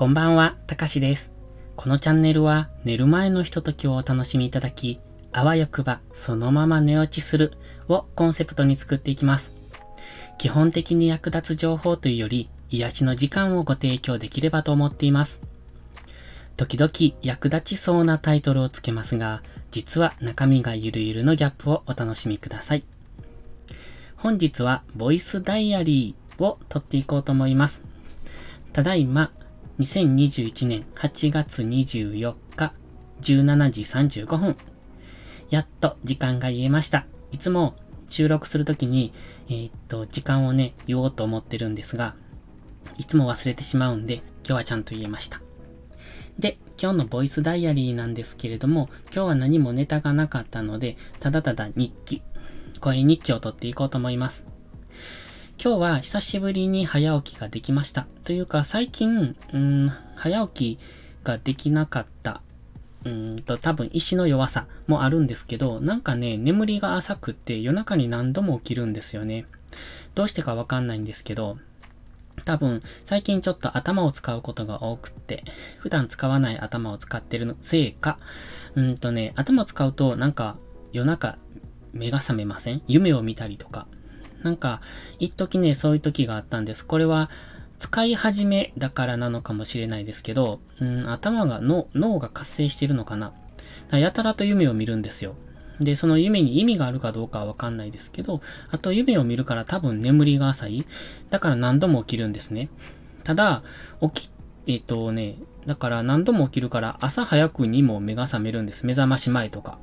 こんばんは、たかしです。このチャンネルは寝る前のひとときをお楽しみいただき、あわよくばそのまま寝落ちするをコンセプトに作っていきます。基本的に役立つ情報というより、癒しの時間をご提供できればと思っています。時々役立ちそうなタイトルをつけますが、実は中身がゆるゆるのギャップをお楽しみください。本日はボイスダイアリーを撮っていこうと思います。ただいま、2021年8月24日17時35分。やっと時間が言えました。いつも収録するときに、えー、っと、時間をね、言おうと思ってるんですが、いつも忘れてしまうんで、今日はちゃんと言えました。で、今日のボイスダイアリーなんですけれども、今日は何もネタがなかったので、ただただ日記、声日記を取っていこうと思います。今日は久しぶりに早起きができました。というか最近、うん、早起きができなかった。うんと、多分意志の弱さもあるんですけど、なんかね、眠りが浅くって夜中に何度も起きるんですよね。どうしてかわかんないんですけど、多分、最近ちょっと頭を使うことが多くって、普段使わない頭を使ってるのせいか、うんとね、頭を使うとなんか夜中目が覚めません？夢を見たりとか、なんか、一時ね、そういう時があったんです。これは、使い始めだからなのかもしれないですけど、うん、頭が、脳、脳が活性してるのかな。やたらと夢を見るんですよ。で、その夢に意味があるかどうかはわかんないですけど、あと夢を見るから多分眠りが浅い。だから何度も起きるんですね。ただ、起き、えっ、とね、だから何度も起きるから朝早くにも目が覚めるんです。目覚まし前とか。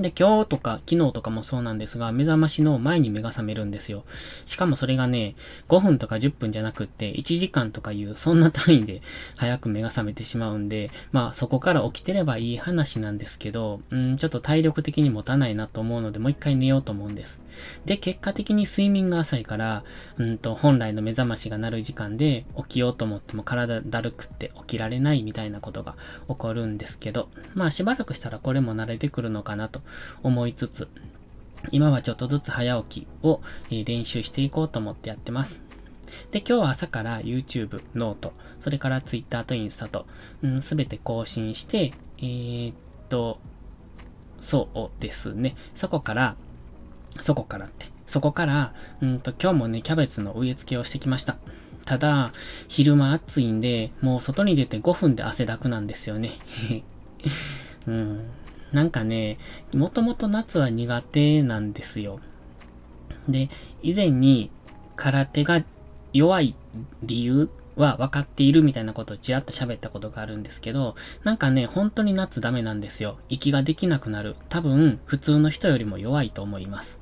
で、今日とか昨日とかもそうなんですが、目覚ましの前に目が覚めるんですよ。しかもそれがね、5分とか10分じゃなくって、1時間とかいう、そんな単位で早く目が覚めてしまうんで、まあそこから起きてればいい話なんですけど、うん、ちょっと体力的に持たないなと思うので、もう一回寝ようと思うんです。で、結果的に睡眠が浅いから、うんと、本来の目覚ましが鳴る時間で起きようと思っても体だるくって起きられないみたいなことが起こるんですけど、まあしばらくしたらこれも慣れてくるのかなと思いつつ、今はちょっとずつ早起きを、え練習していこうと思ってやってます。で、今日は朝から YouTube、ノート、それから Twitter とインスタと、す、べ、て更新して、えー、っと、そうですね。そこから、そこからって、そこから、うんと、今日もね、キャベツの植え付けをしてきました。ただ、昼間暑いんで、もう外に出て5分で汗だくなんですよね。うん。なんかね、もともと夏は苦手なんですよ。で、以前に空手が弱い理由は分かっているみたいなことをちらっと喋ったことがあるんですけど、なんかね、本当に夏ダメなんですよ。息ができなくなる。多分、普通の人よりも弱いと思います。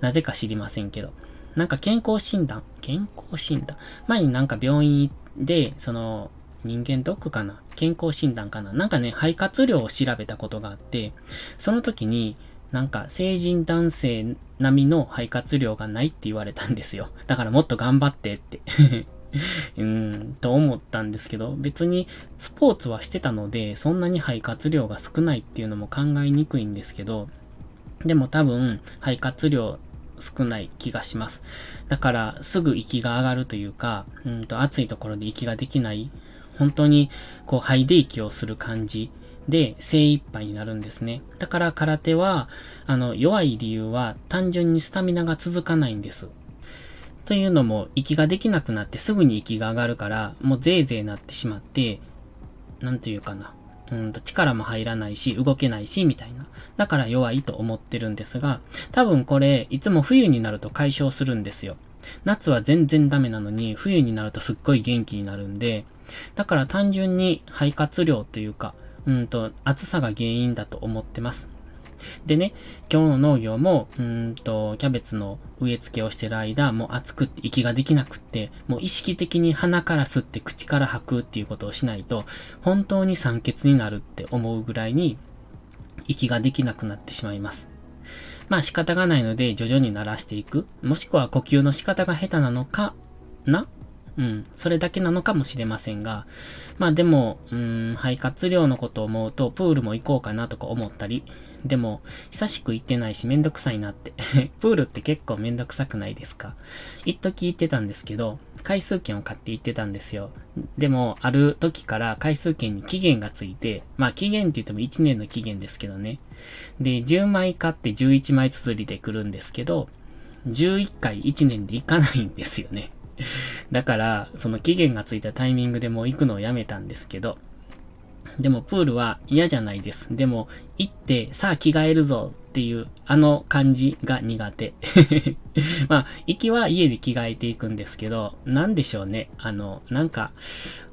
なぜか知りませんけど。なんか健康診断健康診断前になんか病院で、その、人間ドックかな？健康診断かな？なんかね、肺活量を調べたことがあって、その時に、なんか成人男性並みの肺活量がないって言われたんですよ。だからもっと頑張ってって うーん、と思ったんですけど、別にスポーツはしてたので、そんなに肺活量が少ないっていうのも考えにくいんですけど、でも多分、肺活量少ない気がします。だから、すぐ息が上がるというか、うんと、暑いところで息ができない本当に、こう、肺で息をする感じで精一杯になるんですね。だから空手は、あの、弱い理由は単純にスタミナが続かないんです。というのも、息ができなくなってすぐに息が上がるから、もうぜいぜいなってしまって、なんというかな。うんと力も入らないし、動けないし、みたいな。だから弱いと思ってるんですが、多分これ、いつも冬になると解消するんですよ。夏は全然ダメなのに、冬になるとすっごい元気になるんで、だから単純に肺活量というか、うんと、暑さが原因だと思ってます。でね、今日の農業も、うんと、キャベツの植え付けをしてる間、もう暑くって息ができなくって、もう意識的に鼻から吸って口から吐くっていうことをしないと、本当に酸欠になるって思うぐらいに、息ができなくなってしまいます。まあ仕方がないので徐々に鳴らしていく。もしくは呼吸の仕方が下手なのかな？うん。それだけなのかもしれませんが。まあでも、うん、肺活量のことを思うと、プールも行こうかなとか思ったり。でも、久しく行ってないしめんどくさいなって プールって結構めんどくさくないですか？一時行ってたんですけど、回数券を買って行ってたんですよ。でも、ある時から回数券に期限がついて、まあ期限って言っても1年の期限ですけどね。で、10枚買って11枚綴りで来るんですけど、11回1年で行かないんですよね。だから、その期限がついたタイミングでもう行くのをやめたんですけど、でもプールは嫌じゃないです。でも、行って、さあ着替えるぞっていう、あの感じが苦手。まあ、行きは家で着替えていくんですけど、なんでしょうね。あの、なんか、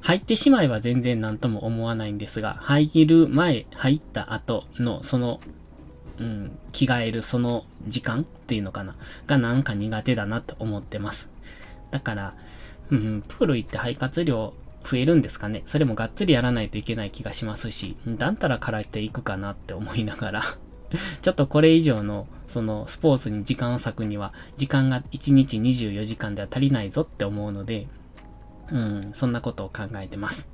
入ってしまえば全然何とも思わないんですが、入る前、入った後の、その、うん、着替えるその時間っていうのかながなんか苦手だなと思ってます。だから、うん、プール行って肺活量増えるんですかね？それもがっつりやらないといけない気がしますし、だったら空手行くかなって思いながら ちょっとこれ以上の、その、スポーツに時間を割くには、時間が1日24時間では足りないぞって思うので、うん、そんなことを考えてます。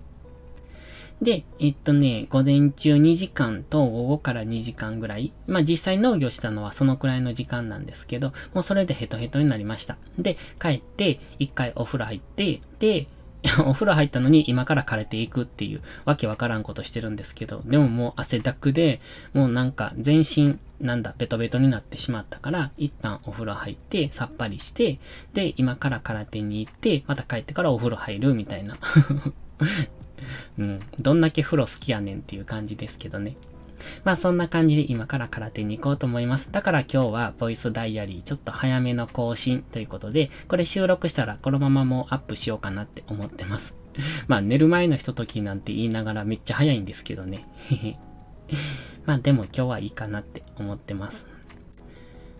で、えっとね、午前中2時間と午後から2時間ぐらい。まあ実際農業したのはそのくらいの時間なんですけど、もうそれでヘトヘトになりました。で、帰って、一回お風呂入って、で、お風呂入ったのに今から枯れていくっていうわけわからんことしてるんですけど、でももう汗だくで、もうなんか全身なんだ、ベトベトになってしまったから、一旦お風呂入って、さっぱりして、で、今から空手に行って、また帰ってからお風呂入るみたいな。うん。どんだけ風呂好きやねんっていう感じですけどね。まあそんな感じで今から空手に行こうと思います。だから今日はボイスダイアリーちょっと早めの更新ということで、これ収録したらこのままもうアップしようかなって思ってます。まあ寝る前のひとときなんて言いながらめっちゃ早いんですけどね。まあでも今日はいいかなって思ってます。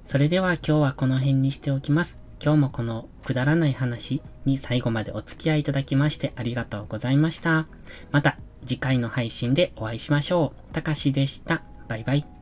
それでは今日はこの辺にしておきます。今日もこのくだらない話に最後までお付き合いいただきましてありがとうございました。また次回の配信でお会いしましょう。たかしでした。バイバイ。